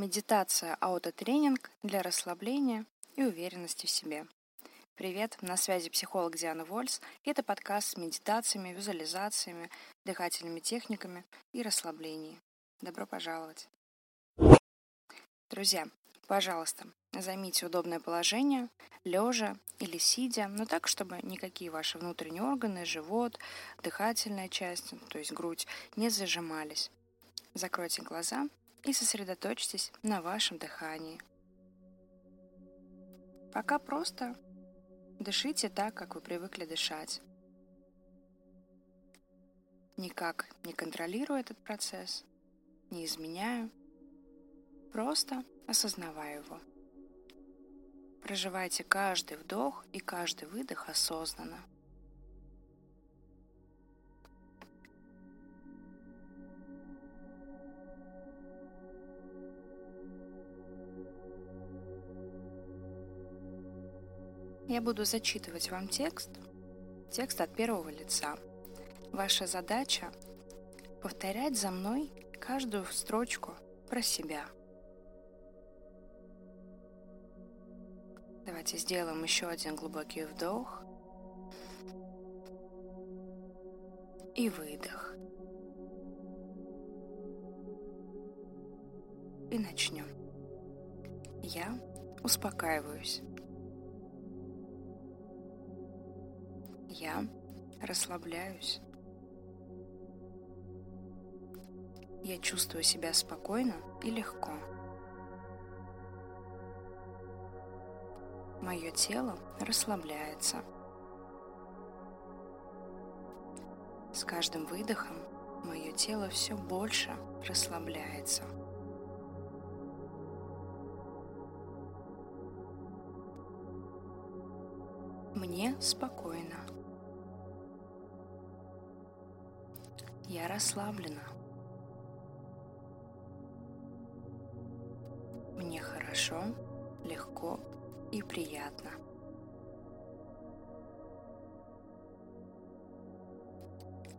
Медитация аутотренинг для расслабления и уверенности в себе. Привет, на связи психолог Диана Вольс. Это подкаст с медитациями, визуализациями, дыхательными техниками и расслаблением. Добро пожаловать. Друзья, пожалуйста, займите удобное положение, лежа или сидя, но так, чтобы никакие ваши внутренние органы, живот, дыхательная часть, то есть грудь, не зажимались. Закройте глаза и сосредоточьтесь на вашем дыхании. Пока просто дышите так, как вы привыкли дышать. Никак не контролируя этот процесс, не изменяю, просто осознавая его. Проживайте каждый вдох и каждый выдох осознанно. Я буду зачитывать вам текст, текст от первого лица. Ваша задача – повторять за мной каждую строчку про себя. Давайте сделаем еще один глубокий вдох и выдох. И начнем. Я успокаиваюсь. Я расслабляюсь. Я чувствую себя спокойно и легко. Мое тело расслабляется. С каждым выдохом мое тело все больше расслабляется. Мне спокойно. Я расслаблена. Мне хорошо, легко и приятно.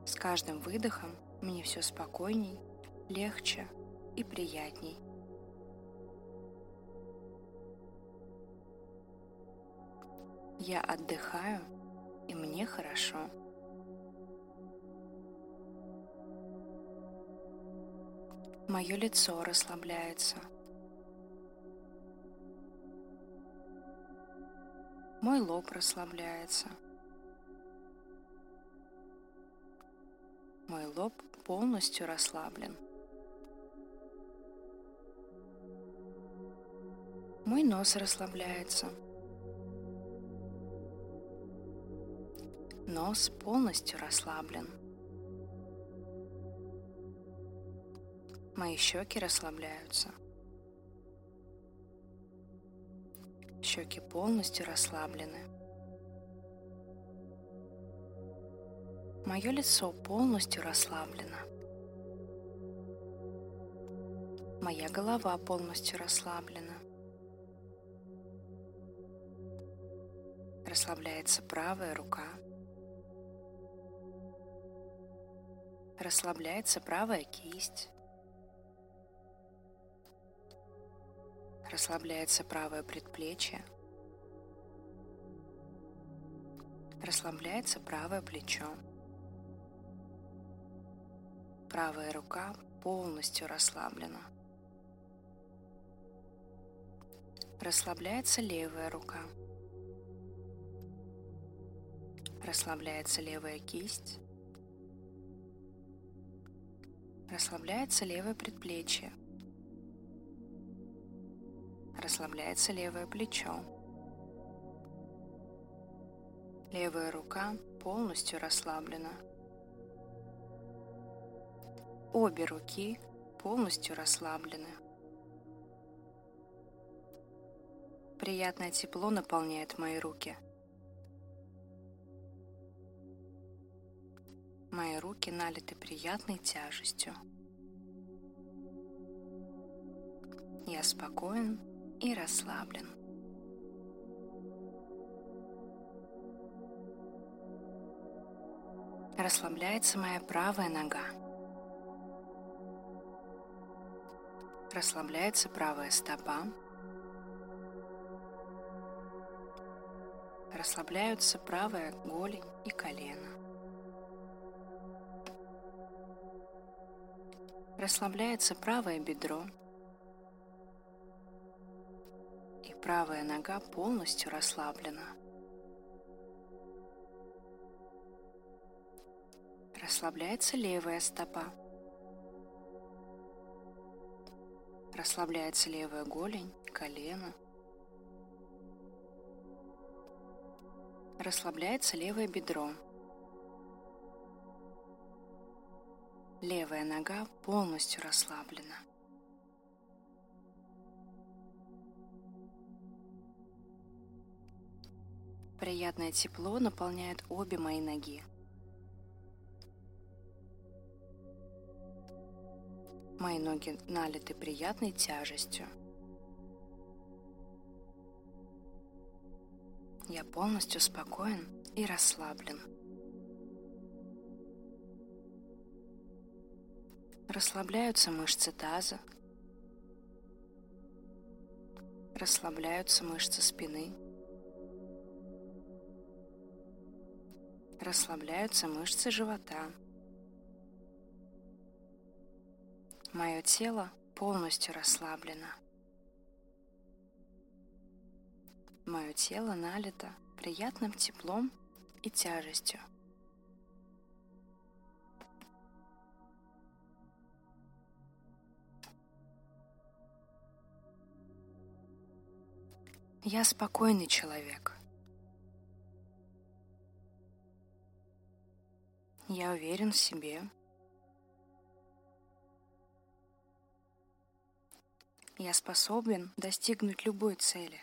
С каждым выдохом мне все спокойней, легче и приятней. Я отдыхаю, и мне хорошо. Мое лицо расслабляется. Мой лоб расслабляется. Мой лоб полностью расслаблен. Мой нос расслабляется. Нос полностью расслаблен. Мои щеки расслабляются. Щеки полностью расслаблены. Мое лицо полностью расслаблено. Моя голова полностью расслаблена. Расслабляется правая рука. Расслабляется правая кисть. Расслабляется правое предплечье. Расслабляется правое плечо. Правая рука полностью расслаблена. Расслабляется левая рука. Расслабляется левая кисть. Расслабляется левое предплечье. Расслабляется левое плечо. Левая рука полностью расслаблена. Обе руки полностью расслаблены. Приятное тепло наполняет мои руки. Мои руки налиты приятной тяжестью. Я спокоен и расслаблен. Расслабляется моя правая нога. Расслабляется правая стопа. Расслабляются правая голень и колено. Расслабляется правое бедро. И правая нога полностью расслаблена. Расслабляется левая стопа. Расслабляется левая голень, колено. Расслабляется левое бедро. Левая нога полностью расслаблена. Приятное тепло наполняет обе мои ноги. Мои ноги налиты приятной тяжестью. Я полностью спокоен и расслаблен. Расслабляются мышцы таза. Расслабляются мышцы спины. Расслабляются мышцы живота. Мое тело полностью расслаблено. Мое тело налито приятным теплом и тяжестью. Я спокойный человек. Я уверен в себе. Я способен достигнуть любой цели.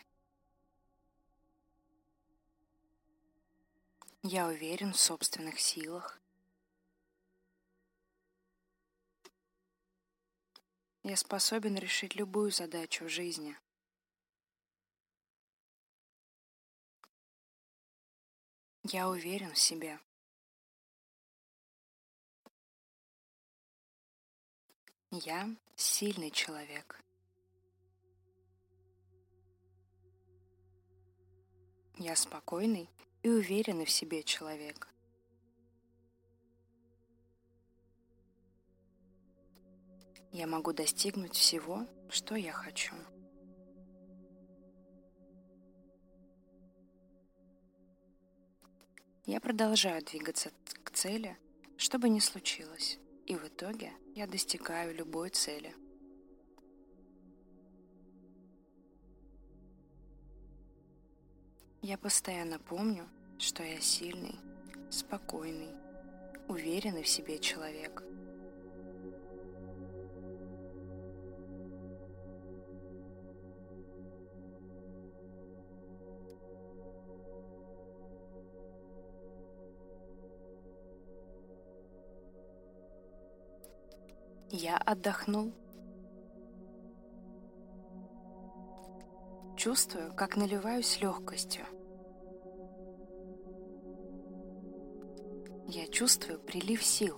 Я уверен в собственных силах. Я способен решить любую задачу в жизни. Я уверен в себе. Я сильный человек. Я спокойный и уверенный в себе человек. Я могу достигнуть всего, что я хочу. Я продолжаю двигаться к цели, что бы ни случилось, и в итоге я достигаю любой цели – Я постоянно помню, что я сильный, спокойный, уверенный в себе человек. Я отдохнул. Чувствую, как наливаюсь легкостью. Я чувствую прилив сил.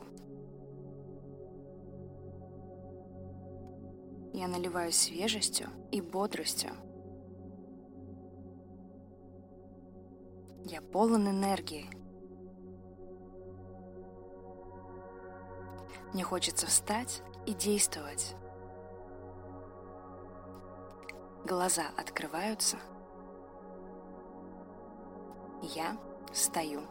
Я наливаюсь свежестью и бодростью. Я полон энергии. Мне хочется встать и действовать. Глаза открываются. Я стою.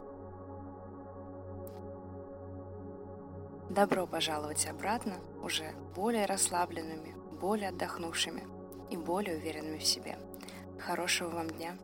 Добро пожаловать обратно уже более расслабленными, более отдохнувшими и более уверенными в себе. Хорошего вам дня!